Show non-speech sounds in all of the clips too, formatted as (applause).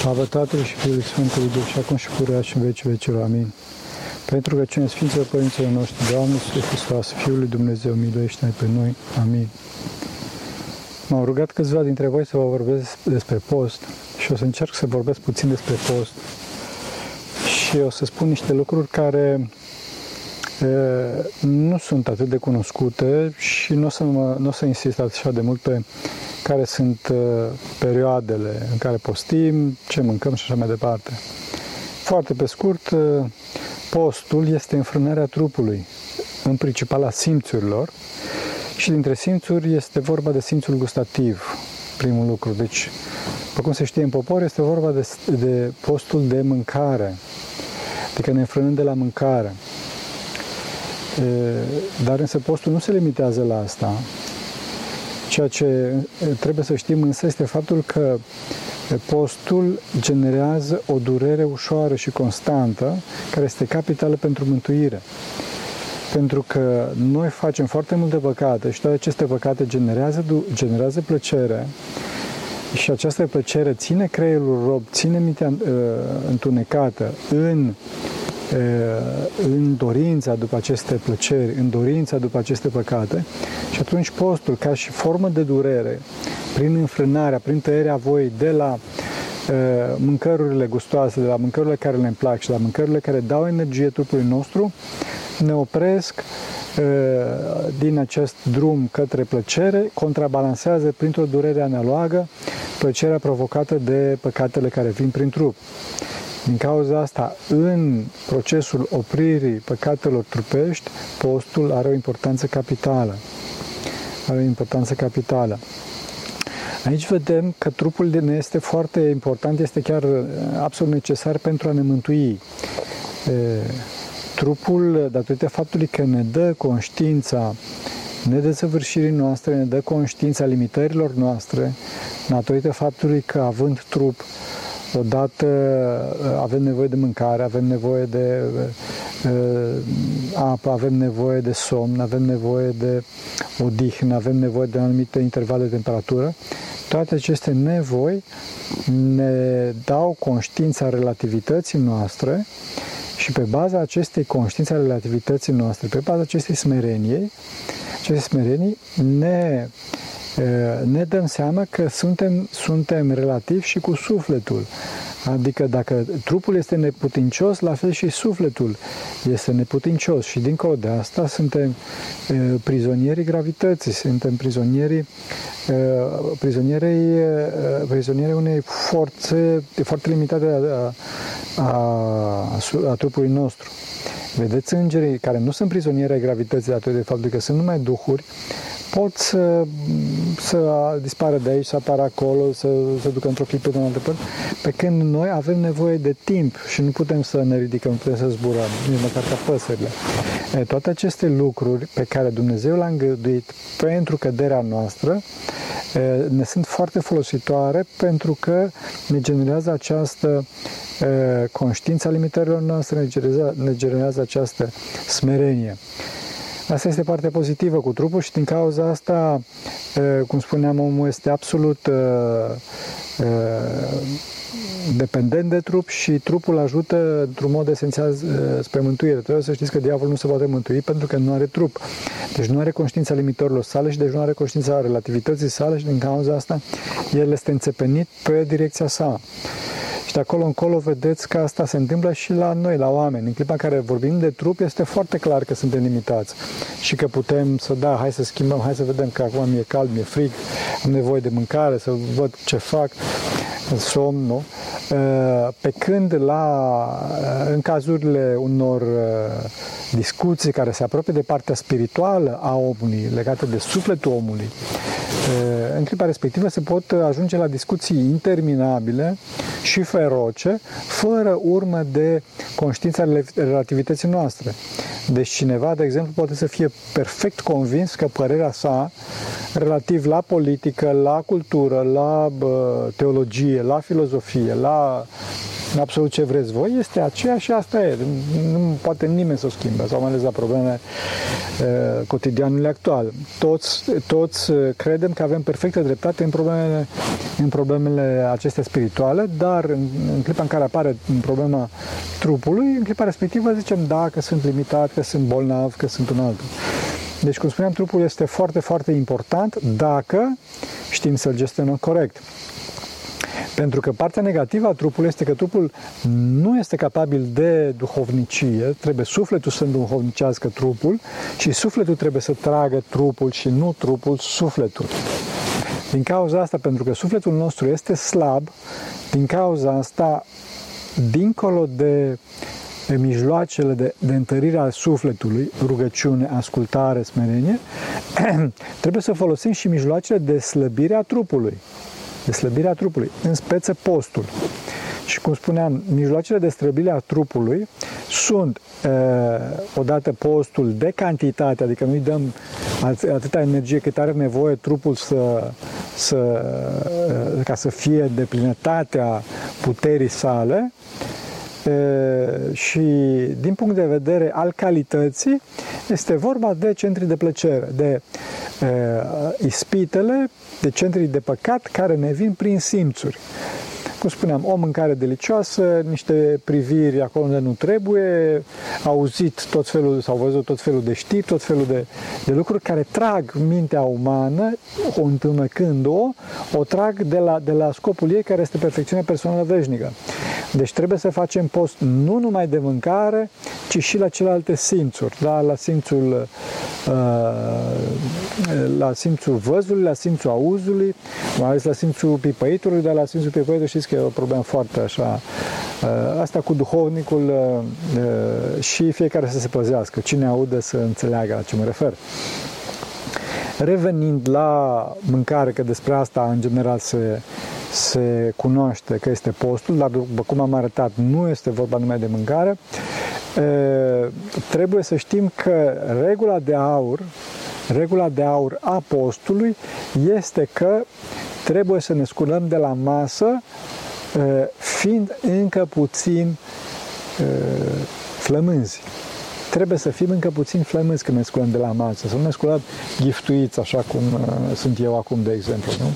Slavă Tatălui și Fiului Sfântului Duh și acum și purea și în vecii vecilor. Amin. Pentru că cine Sfinților Părinților noștri, Doamne Iisuse Hristos, Fiul lui Dumnezeu, miluiește-ne pe noi. Amin. M-au rugat câțiva dintre voi să vă vorbesc despre post și o să încerc să vorbesc puțin despre post și o să spun niște lucruri care nu sunt atât de cunoscute și nu o să, mă, nu o să insist așa de mult pe care sunt perioadele în care postim, ce mâncăm și așa mai departe. Foarte pe scurt, postul este înfrânarea trupului, în principal a simțurilor, și dintre simțuri este vorba de simțul gustativ, primul lucru. Deci, după cum se știe în popor, este vorba de, de postul de mâncare, adică ne înfrânăm de la mâncare. Dar însă postul nu se limitează la asta. Ceea ce trebuie să știm însă este faptul că postul generează o durere ușoară și constantă, care este capitală pentru mântuire. Pentru că noi facem foarte multe păcate și toate aceste păcate generează, generează plăcere și această plăcere ține creierul rob, ține mintea uh, întunecată în în dorința după aceste plăceri, în dorința după aceste păcate și atunci postul ca și formă de durere, prin înfrânarea, prin tăierea voi de la mâncărurile gustoase, de la mâncărurile care ne plac și de la mâncărurile care dau energie trupului nostru, ne opresc din acest drum către plăcere, contrabalansează printr-o durere analogă plăcerea provocată de păcatele care vin prin trup. Din cauza asta, în procesul opririi păcatelor trupești, postul are o importanță capitală. Are o importanță capitală. Aici vedem că trupul ne este foarte important, este chiar absolut necesar pentru a ne mântui. Trupul, datorită faptului că ne dă conștiința nedesăvârșirii noastre, ne dă conștiința limitărilor noastre, datorită faptului că având trup, Odată uh, avem nevoie de mâncare, avem nevoie de uh, apă, avem nevoie de somn, avem nevoie de odihnă, avem nevoie de anumite intervale de temperatură. Toate aceste nevoi ne dau conștiința relativității noastre și pe baza acestei conștiințe a relativității noastre, pe baza acestei smereniei, acestei smerenii ne ne dăm seama că suntem, suntem relativ și cu sufletul. Adică dacă trupul este neputincios, la fel și sufletul este neputincios și dincolo de asta suntem e, prizonierii gravității, suntem prizonierii, e, prizonierii, e, prizonierii unei forțe foarte limitate a, a, a, a trupului nostru. Vedeți îngerii care nu sunt prizonieri ai gravității datorită de faptul că sunt numai duhuri, pot să, să dispară de aici, să apară acolo, să se ducă într-o clipă de altă parte, pe când noi avem nevoie de timp și nu putem să ne ridicăm, nu putem să zburăm, nici măcar ca păsările. E, toate aceste lucruri pe care Dumnezeu le-a îngăduit pentru căderea noastră e, ne sunt foarte folositoare pentru că ne generează această e, conștiință a limitărilor noastre, ne generează, ne generează această smerenie. Asta este partea pozitivă cu trupul și din cauza asta, cum spuneam, omul este absolut dependent de trup și trupul ajută într-un mod esențial spre mântuire. Trebuie să știți că diavolul nu se poate mântui pentru că nu are trup. Deci nu are conștiința limitorilor sale și deci nu are conștiința relativității sale și din cauza asta el este înțepenit pe direcția sa. Și de acolo încolo vedeți că asta se întâmplă și la noi, la oameni. În clipa în care vorbim de trup, este foarte clar că suntem limitați și că putem să, da, hai să schimbăm, hai să vedem că acum mi-e cald, mi-e frig, am nevoie de mâncare, să văd ce fac, somn, nu? Uh, pe când la, uh, în cazurile unor uh, discuții care se apropie de partea spirituală a omului, legată de sufletul omului, în clipa respectivă se pot ajunge la discuții interminabile și feroce, fără urmă de conștiința relativității noastre. Deci cineva, de exemplu, poate să fie perfect convins că părerea sa relativ la politică, la cultură, la bă, teologie, la filozofie, la absolut ce vreți voi, este aceea și asta e. Nu poate nimeni să o schimbe, sau mai ales la probleme uh, cotidianului actual. Toți, toți uh, credem că avem perfectă dreptate în problemele, în problemele acestea spirituale, dar în, în clipa în care apare problema trupului, în clipa respectivă zicem da, că sunt limitat, că sunt bolnav, că sunt un altul. Deci, cum spuneam, trupul este foarte, foarte important dacă știm să-l gestionăm corect. Pentru că partea negativă a trupului este că trupul nu este capabil de duhovnicie, trebuie sufletul să duhovnicească trupul și sufletul trebuie să tragă trupul și nu trupul sufletul. Din cauza asta, pentru că sufletul nostru este slab, din cauza asta, dincolo de mijloacele de, de întărire a sufletului, rugăciune, ascultare, smerenie, (clears throat) trebuie să folosim și mijloacele de slăbire a trupului. De slăbire a trupului, în speță postul. Și cum spuneam, mijloacele de străbire a trupului sunt uh, odată postul de cantitate, adică nu-i dăm atâta energie cât are nevoie trupul să, să, uh, ca să fie de plinătatea puterii sale, și din punct de vedere al calității este vorba de centri de plăcere, de ispitele, de centri de păcat care ne vin prin simțuri cum spuneam, o mâncare delicioasă, niște priviri acolo unde nu trebuie, auzit tot felul sau văzut tot felul de știri, tot felul de, de lucruri care trag mintea umană, o întâlnăcând-o, o trag de la, de la scopul ei care este perfecțiunea personală veșnică. Deci trebuie să facem post nu numai de mâncare, ci și la celelalte simțuri, da? la simțul uh, la simțul văzului, la simțul auzului, mai ales la simțul pipăitului, dar la simțul pipăitului știți că e o problemă foarte așa. Uh, asta cu duhovnicul uh, uh, și fiecare să se păzească. Cine aude să înțeleagă la ce mă refer. Revenind la mâncare, că despre asta în general se, se cunoaște că este postul, dar după cum am arătat, nu este vorba numai de mâncare. Trebuie să știm că regula de aur, regula de aur a postului este că trebuie să ne sculăm de la masă fiind încă puțin flămânzi. Trebuie să fim încă puțin flămânzi când ne sculăm de la masă, să nu ne sculăm giftuiți, așa cum sunt eu acum, de exemplu. Nu?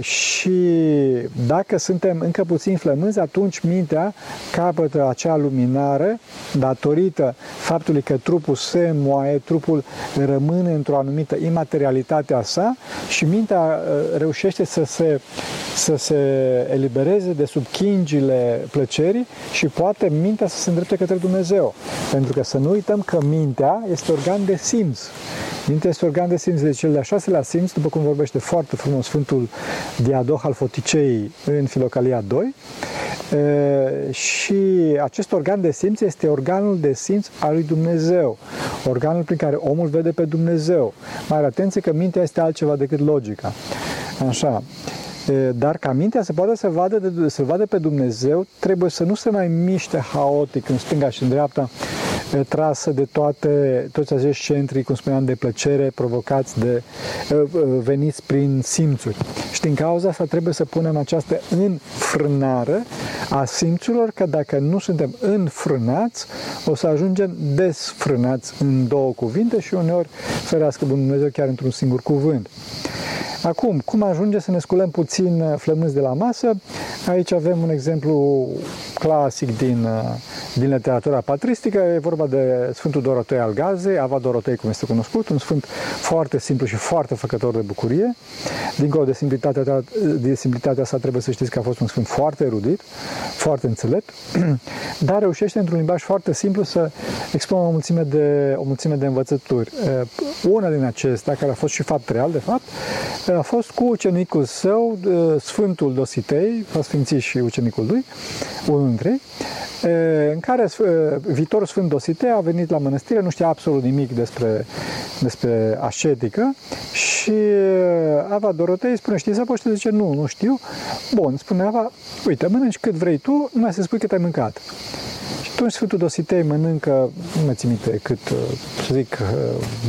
Și dacă suntem încă puțin flămânzi, atunci mintea capătă acea luminare datorită faptului că trupul se moaie, trupul rămâne într-o anumită imaterialitate a sa și mintea reușește să se, să se elibereze de sub chingile plăcerii și poate mintea să se îndrepte către Dumnezeu. Pentru că să nu uităm că mintea este organ de simț. Mintea este organ de simț, deci cel de-a șaselea simț, după cum vorbește foarte frumos Sfântul Diadoh al Foticei în Filocalia 2, și acest organ de simț este organul de simț al lui Dumnezeu, organul prin care omul vede pe Dumnezeu. Mai atenție că mintea este altceva decât logica. Așa. Dar ca mintea să poată să vadă, de, să vadă pe Dumnezeu, trebuie să nu se mai miște haotic în stânga și în dreapta, trasă de toate, toți acești centri, cum spuneam, de plăcere provocați de veniți prin simțuri. Și din cauza asta trebuie să punem această înfrânare a simțurilor, că dacă nu suntem înfrânați, o să ajungem desfrânați în două cuvinte și uneori ferească Dumnezeu chiar într-un singur cuvânt. Acum, cum ajunge să ne sculăm puțin uh, flămânzi de la masă? Aici avem un exemplu clasic din, uh, din literatura patristică, e vorba de Sfântul Dorotei al Gazei, Ava Dorotei, cum este cunoscut, un sfânt foarte simplu și foarte făcător de bucurie. Dincolo de simplitatea, de simplitatea sa, trebuie să știți că a fost un sfânt foarte erudit, foarte înțelept, (clears throat) dar reușește într-un limbaj foarte simplu să expună o mulțime de, o mulțime de învățături. Uh, una din acestea, care a fost și fapt real, de fapt, a fost cu ucenicul său, Sfântul Dositei, a sfințit și ucenicul lui, unul dintre ei, în care viitorul Sfânt Dositei a venit la mănăstire, nu știa absolut nimic despre, despre ascetică și Ava Dorotei spune, știi să poți? Zice, nu, nu știu. Bun, spune Ava, uite, mănânci cât vrei tu, numai să spui cât ai mâncat. Și atunci Sfântul Dositei mănâncă, nu mai țin minte cât, să zic,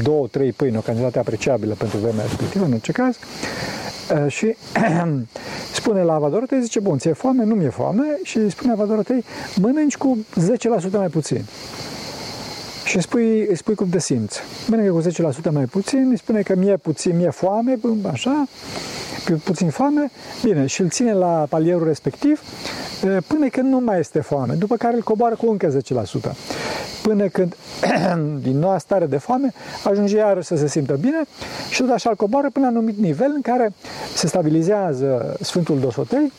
două, trei pâini, o cantitate apreciabilă pentru vremea respectivă, în orice caz, Uh, și (clears throat) spune la Avadorotei, zice, bun, ți-e foame? Nu mi-e foame. Și spune Avadorotei, mănânci cu 10% mai puțin. Și spui, îi spui cum te simți. Mănâncă cu 10% mai puțin, îi spune că mi-e puțin, mi-e foame, așa, puțin foame, bine, și îl ține la palierul respectiv până când nu mai este foame, după care îl coboară cu încă 10% până când (clears throat) din noua stare de foame ajunge iar să se simtă bine și tot așa îl coboară până la un anumit nivel în care se stabilizează Sfântul Dosotei,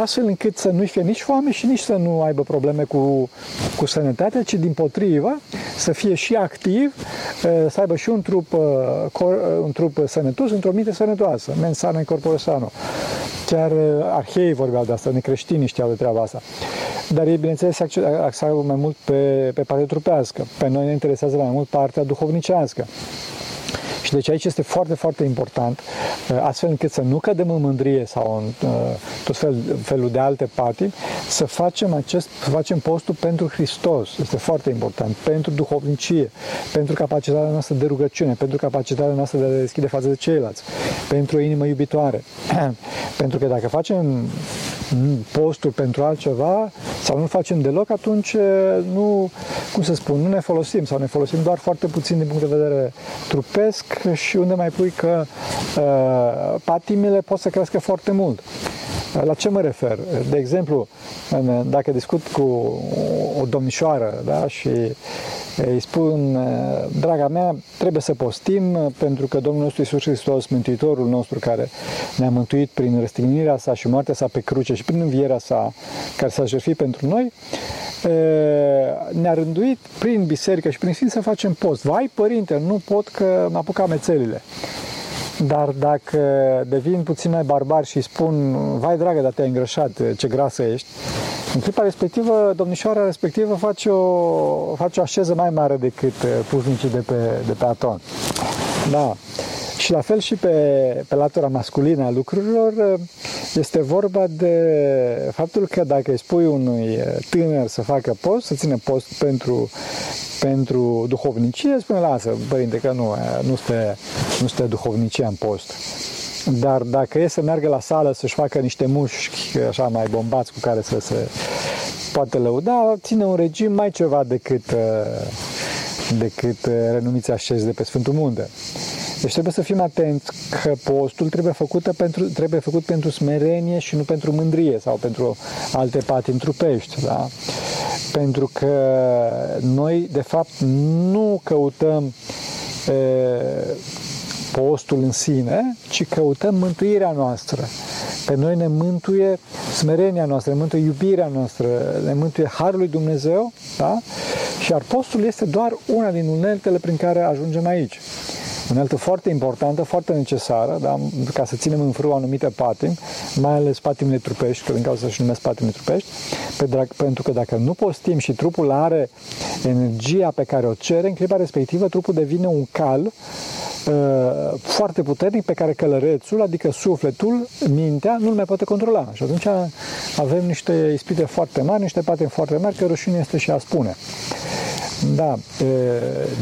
astfel încât să nu-i fie nici foame și nici să nu aibă probleme cu, cu sănătatea, ci din potrivă să fie și activ, să aibă și un trup, un trup sănătos într-o minte sănătoasă, mens sano in corpore sano. Chiar arheii vorbeau de asta, necreștinii știau de treaba asta. Dar ei, bineînțeles, se axează mai mult pe, pe partea trupească. Pe noi ne interesează mai mult partea duhovnicească. Și deci aici este foarte, foarte important, uh, astfel încât să nu cădem în mândrie sau în uh, tot fel, felul de alte pati, să facem, acest, să facem postul pentru Hristos. Este foarte important. Pentru duhovnicie, pentru capacitatea noastră de rugăciune, pentru capacitatea noastră de a deschide față de ceilalți, pentru o inimă iubitoare. (clears throat) pentru că dacă facem postul pentru altceva sau nu facem deloc, atunci nu, cum să spun, nu ne folosim sau ne folosim doar foarte puțin din punct de vedere trupesc și unde mai pui că uh, patimile pot să crească foarte mult. La ce mă refer? De exemplu, dacă discut cu o domnișoară da, și îi spun, draga mea, trebuie să postim pentru că Domnul nostru Iisus Hristos, Mântuitorul nostru care ne-a mântuit prin răstignirea sa și moartea sa pe cruce și prin învierea sa care s-a jertfit pentru noi, ne-a rânduit prin biserică și prin sfinț să facem post. Vai, părinte, nu pot că mă apuc amețelile. Dar dacă devin puțin mai barbar și spun, vai dragă, dar te-ai îngrășat, ce grasă ești, în clipa respectivă, domnișoara respectivă face o, face o așeză mai mare decât puznicii de pe, de pe Aton. Da. Și la fel și pe, pe latura masculină a lucrurilor, este vorba de faptul că dacă îi spui unui tânăr să facă post, să țină post pentru, pentru duhovnicie, spune, lasă, părinte, că nu, nu stă, nu stă duhovnicia în post. Dar dacă e să meargă la sală să-și facă niște mușchi așa mai bombați cu care să se poate lăuda, ține un regim mai ceva decât, decât renumiți așezi de pe Sfântul Munte. Deci trebuie să fim atenți că postul trebuie, făcută pentru, trebuie făcut pentru smerenie și nu pentru mândrie sau pentru alte patini trupești. Da? Pentru că noi, de fapt, nu căutăm e, postul în sine, ci căutăm mântuirea noastră. Pe noi ne mântuie smerenia noastră, ne mântuie iubirea noastră, ne mântuie Harul lui Dumnezeu, da? Și ar postul este doar una din uneltele prin care ajungem aici unealtă foarte importantă, foarte necesară, da? ca să ținem în frâu anumite patimi, mai ales patimile trupești, că din cauza să-și numesc patimile trupești, pentru că dacă nu postim și trupul are energia pe care o cere, în clipa respectivă trupul devine un cal uh, foarte puternic pe care călărețul, adică sufletul, mintea, nu-l mai poate controla. Și atunci avem niște ispite foarte mari, niște patimi foarte mari, că rușine este și a spune. Da,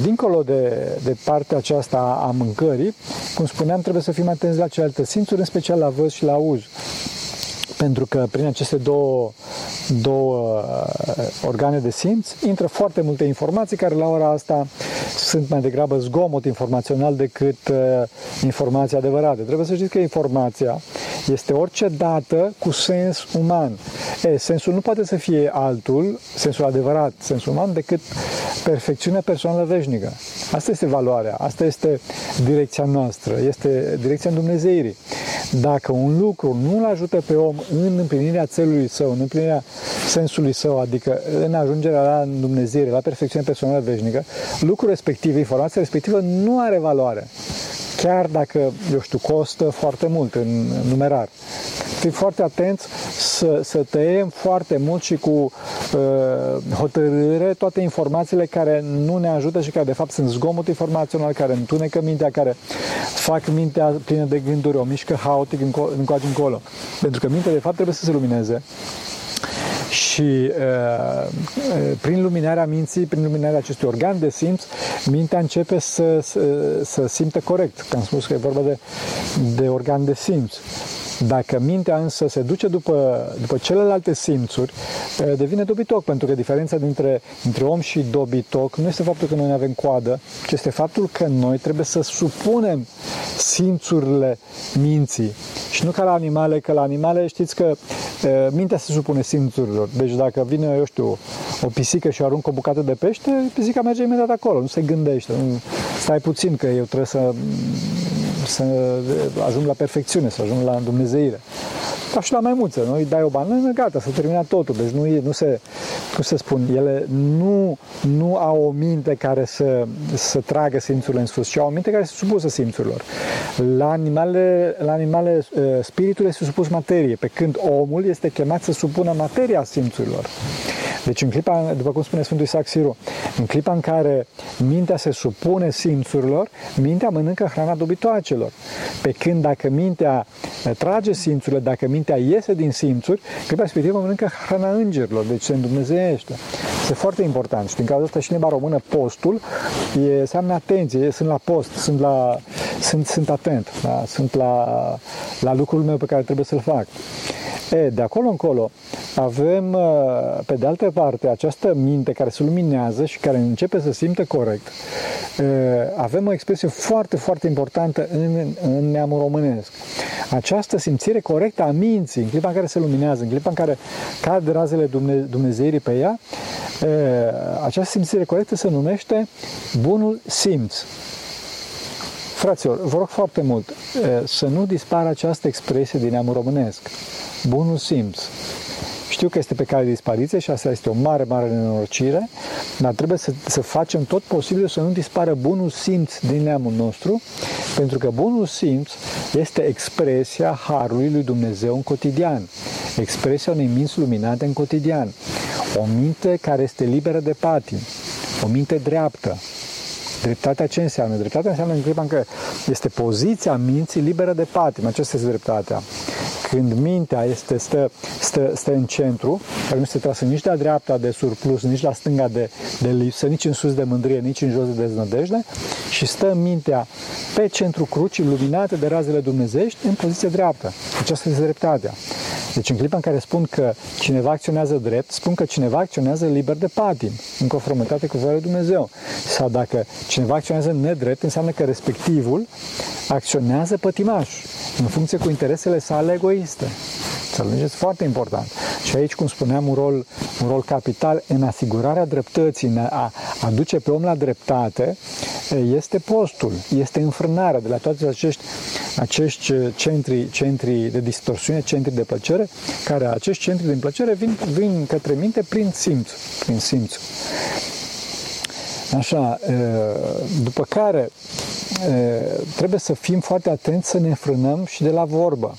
dincolo de, de partea aceasta a mâncării, cum spuneam, trebuie să fim atenți la celelalte simțuri, în special la văz și la auz pentru că prin aceste două, două organe de simț intră foarte multe informații care la ora asta sunt mai degrabă zgomot informațional decât uh, informația adevărată. Trebuie să știți că informația este orice dată cu sens uman. E, sensul nu poate să fie altul, sensul adevărat, sensul uman, decât perfecțiunea personală veșnică. Asta este valoarea, asta este direcția noastră, este direcția Dumnezeirii. Dacă un lucru nu îl ajută pe om în împlinirea țelului său, în împlinirea sensului său, adică în ajungerea la Dumnezeire, la perfecțiunea personală veșnică, lucrul respectiv, informația respectivă nu are valoare chiar dacă, eu știu, costă foarte mult în numerar. Fii foarte atenți să, să tăiem foarte mult și cu uh, hotărâre toate informațiile care nu ne ajută și care de fapt sunt zgomot informațional, care întunecă mintea, care fac mintea plină de gânduri, o mișcă haotic încoace încolo. Pentru că mintea de fapt trebuie să se lumineze Și prin luminarea minții, prin luminarea acestui organ de simț, mintea începe să, să, să simtă corect. Că am spus că e vorba de, de organ de simț. Dacă mintea însă se duce după, după celelalte simțuri, devine dobitoc, pentru că diferența dintre, dintre om și dobitoc nu este faptul că noi avem coadă, ci este faptul că noi trebuie să supunem simțurile minții. Și nu ca la animale, că la animale știți că mintea se supune simțurilor. Deci dacă vine, eu știu, o pisică și aruncă o bucată de pește, pisica merge imediat acolo, nu se gândește. Nu, stai puțin că eu trebuie să să ajung la perfecțiune, să ajung la Dumnezeire. Ca și la maimuță, nu? Îi dai o banană, gata, s-a terminat totul. Deci nu, e, nu se, cum să spun, ele nu, nu au o minte care să, să tragă simțurile în sus, ci au o minte care se supusă simțurilor. La animale, la animale uh, spiritul este supus materie, pe când omul este chemat să supună materia simțurilor. Deci în clipa, după cum spune Sfântul Isaac Siru, în clipa în care mintea se supune simțurilor, mintea mănâncă hrana dobitoacelor. Pe când dacă mintea eh, trage simțurile, dacă mintea iese din simțuri, clipa respectivă mănâncă hrana îngerilor, deci se îndumnezeiește. Este foarte important și din cauza asta și în limba română postul e, înseamnă atenție, sunt la post, sunt, la, sunt, sunt atent, da? sunt la, la lucrul meu pe care trebuie să-l fac. E, de acolo încolo avem, uh, pe de altă parte, această minte care se luminează și care începe să simtă corect. Uh, avem o expresie foarte, foarte importantă în, în neamul românesc. Această simțire corectă a minții, în clipa în care se luminează, în clipa în care cad razele Dumne, Dumnezeirii pe ea, uh, această simțire corectă se numește bunul simț. Fraților, vă rog foarte mult să nu dispară această expresie din neamul românesc. Bunul simț. Știu că este pe cale de dispariție și asta este o mare, mare nenorocire, dar trebuie să, să facem tot posibil să nu dispară bunul simț din neamul nostru, pentru că bunul simț este expresia Harului lui Dumnezeu în cotidian, expresia unei minți luminate în cotidian, o minte care este liberă de patim, o minte dreaptă, Dreptatea ce înseamnă? Dreptatea înseamnă în clipa în care este poziția minții liberă de patim. Aceasta este dreptatea. Când mintea este, stă, stă, stă în centru, care nu se trasă nici la dreapta de surplus, nici la stânga de, de lipsă, nici în sus de mândrie, nici în jos de deznădejde, și stă mintea pe centru crucii, luminată de razele dumnezești, în poziție dreaptă. Aceasta este dreptatea. Deci în clipa în care spun că cineva acționează drept, spun că cineva acționează liber de patim, în conformitate cu voia lui Dumnezeu. Sau dacă cineva acționează nedrept, înseamnă că respectivul acționează pătimaș, în funcție cu interesele sale egoiste. Înțelegeți? Foarte important. Și aici, cum spuneam, un rol, un rol capital în asigurarea dreptății, în a aduce pe om la dreptate, este postul, este înfrânarea de la toate acești, acești centri, centri de distorsiune, centri de plăcere, care acești centri de plăcere vin, vin către minte prin simț, prin simț. Așa, după care trebuie să fim foarte atenți să ne frânăm și de la vorbă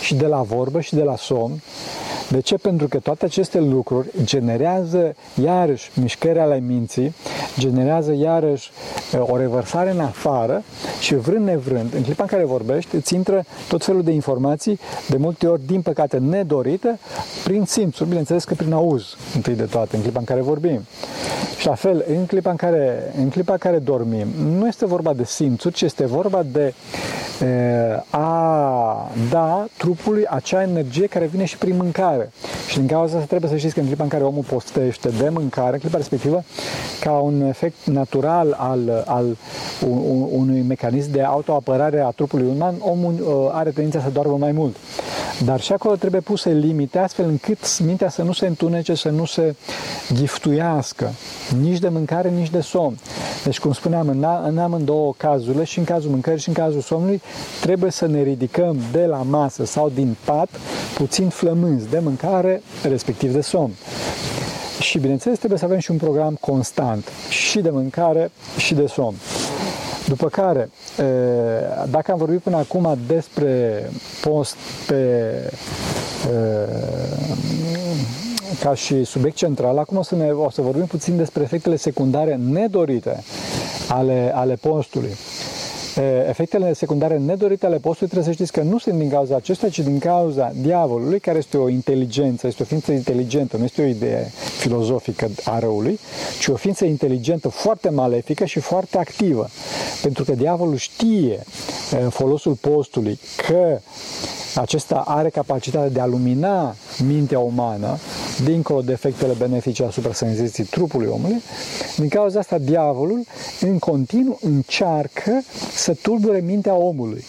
și de la vorbă și de la somn. De ce? Pentru că toate aceste lucruri generează iarăși mișcări ale minții, generează iarăși o revărsare în afară și vrând nevrând, în clipa în care vorbești, îți intră tot felul de informații, de multe ori, din păcate, nedorite, prin simțuri, bineînțeles că prin auz, întâi de toate, în clipa în care vorbim. Și la fel, în clipa în care, în clipa în care dormim, nu este vorba de simțuri, ci este vorba de a da trupului acea energie care vine și prin mâncare. Și din cauza asta trebuie să știți că în clipa în care omul postește de mâncare, în clipa respectivă, ca un efect natural al, al unui mecanism de autoapărare a trupului uman, omul are tendința să doarmă mai mult. Dar și acolo trebuie puse limite astfel încât mintea să nu se întunece, să nu se giftuiască, nici de mâncare, nici de somn. Deci, cum spuneam, în, în amândouă cazurile, și în cazul mâncării și în cazul somnului, trebuie să ne ridicăm de la masă sau din pat puțin flămânzi de mâncare, respectiv de somn. Și, bineînțeles, trebuie să avem și un program constant, și de mâncare, și de somn. După care, dacă am vorbit până acum despre post pe ca și subiect central, acum o să, ne, o să vorbim puțin despre efectele secundare nedorite ale, ale postului. Efectele secundare nedorite ale postului trebuie să știți că nu sunt din cauza acestuia, ci din cauza diavolului, care este o inteligență, este o ființă inteligentă, nu este o idee filozofică a răului, ci o ființă inteligentă foarte malefică și foarte activă. Pentru că diavolul știe folosul postului că acesta are capacitatea de a lumina mintea umană, dincolo de efectele benefice asupra sănătății trupului omului. Din cauza asta, diavolul în continuu încearcă să tulbure mintea omului.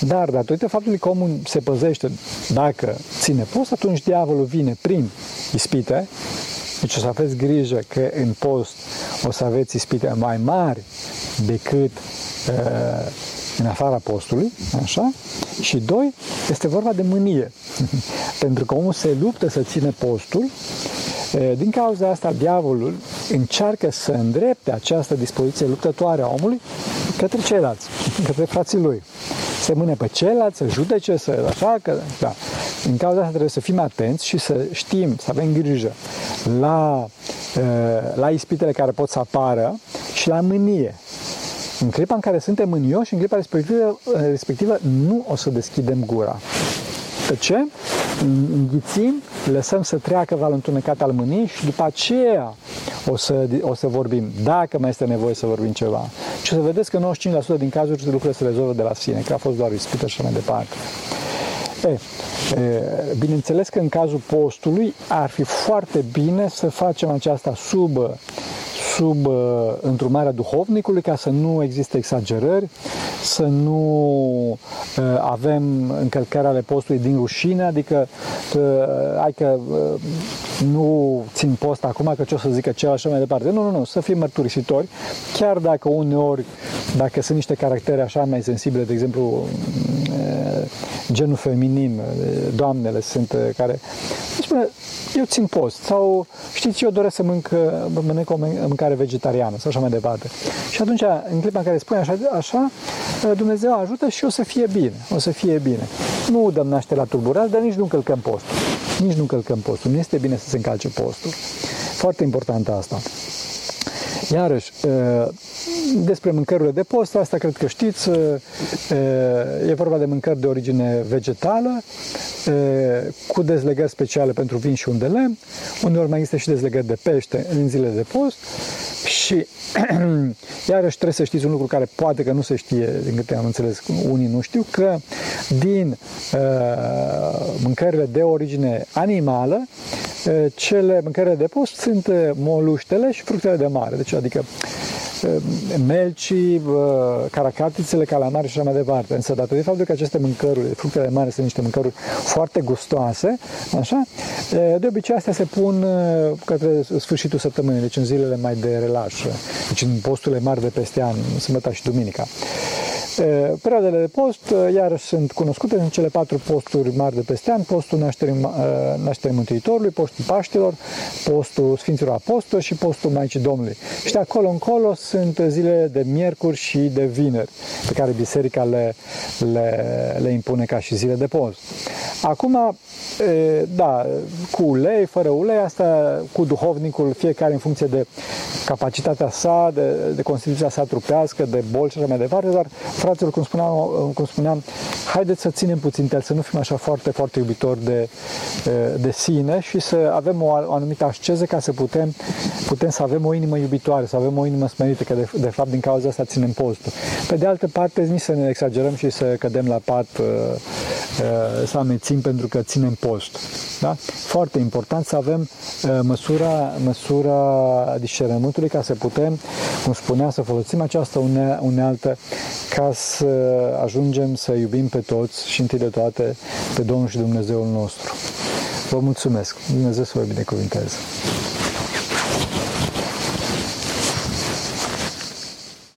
Dar, datorită faptului că omul se păzește dacă ține post, atunci diavolul vine prin ispite, deci o să aveți grijă că în post o să aveți ispite mai mari decât uh, în afara postului, așa, și doi, este vorba de mânie, (laughs) pentru că omul se luptă să ține postul, din cauza asta, diavolul încearcă să îndrepte această dispoziție luptătoare a omului către ceilalți, către frații lui. Să mâne pe ceilalți, să judece, să așa, că, da. Din cauza asta trebuie să fim atenți și să știm, să avem grijă la, la ispitele care pot să apară și la mânie. În clipa în care suntem mânioși, în clipa respectivă, respectivă nu o să deschidem gura. ce? Înghițim, lăsăm să treacă valul întunecat al mâniei și după aceea o să, o să vorbim, dacă mai este nevoie să vorbim ceva. Și o să vedeți că 95% din cazuri lucrurile se rezolvă de la sine, că a fost doar ispită și mai departe. E, e, bineînțeles că în cazul postului ar fi foarte bine să facem aceasta sub sub uh, întrumarea duhovnicului ca să nu existe exagerări, să nu uh, avem încălcări ale postului din rușine, adică uh, hai că uh, nu țin post acum că ce o să zică cel așa mai departe. Nu, nu, nu, să fim mărturisitori, chiar dacă uneori, dacă sunt niște caractere așa mai sensibile, de exemplu, uh, genul feminin, uh, doamnele sunt uh, care spune, eu țin post sau știți, eu doresc să mănânc, mănânc o mâncare vegetariană sau așa mai departe. Și atunci, în clipa în care spune așa, așa, Dumnezeu ajută și o să fie bine, o să fie bine. Nu dăm naștere la tulburare, dar nici nu încălcăm postul. (laughs) Nici nu încălcăm postul. Nu este bine să se încalce postul. Foarte important asta. Iarăși, despre mâncărurile de post, asta cred că știți, e vorba de mâncări de origine vegetală, cu dezlegări speciale pentru vin și unde lemn, uneori mai există și dezlegări de pește în zilele de post și (clears throat) iarăși trebuie să știți un lucru care poate că nu se știe, din câte am înțeles, unii nu știu, că din uh, mâncările de origine animală, uh, cele mâncările de post sunt moluștele și fructele de mare, deci adică melcii, caracatițele, calamari și așa mai departe. Însă, datorită faptului că aceste mâncăruri, fructele mari sunt niște mâncăruri foarte gustoase, așa, de obicei astea se pun către sfârșitul săptămânii, deci în zilele mai de relax, deci în posturile mari de peste an, sâmbătă și duminica. Perioadele de post, iarăși, sunt cunoscute în cele patru posturi mari de peste an, postul nașterii, nașterii Mântuitorului, postul Paștilor, postul Sfinților Apostoli și postul Maicii Domnului. Și de acolo încolo sunt zilele de miercuri și de vineri, pe care biserica le, le, le impune ca și zile de post. Acum, da, cu ulei, fără ulei, asta cu duhovnicul, fiecare în funcție de capacitatea sa, de, de constituția sa trupească, de boli și așa mai departe, dar fraților, cum spuneam, cum spuneam, haideți să ținem puțin el, să nu fim așa foarte, foarte iubitori de, de sine și să avem o, o anumită asceză ca să putem, putem să avem o inimă iubitoare, să avem o inimă smerită, că de, de fapt din cauza asta ținem postul. Pe de altă parte, nici să ne exagerăm și să cădem la pat, să amețim pentru că ținem post. Da? Foarte important să avem măsura, măsura discernământului ca să putem, cum spunea, să folosim această unealtă ca să ajungem să iubim pe toți și întâi de toate pe Domnul și Dumnezeul nostru. Vă mulțumesc! Dumnezeu să vă binecuvinteze!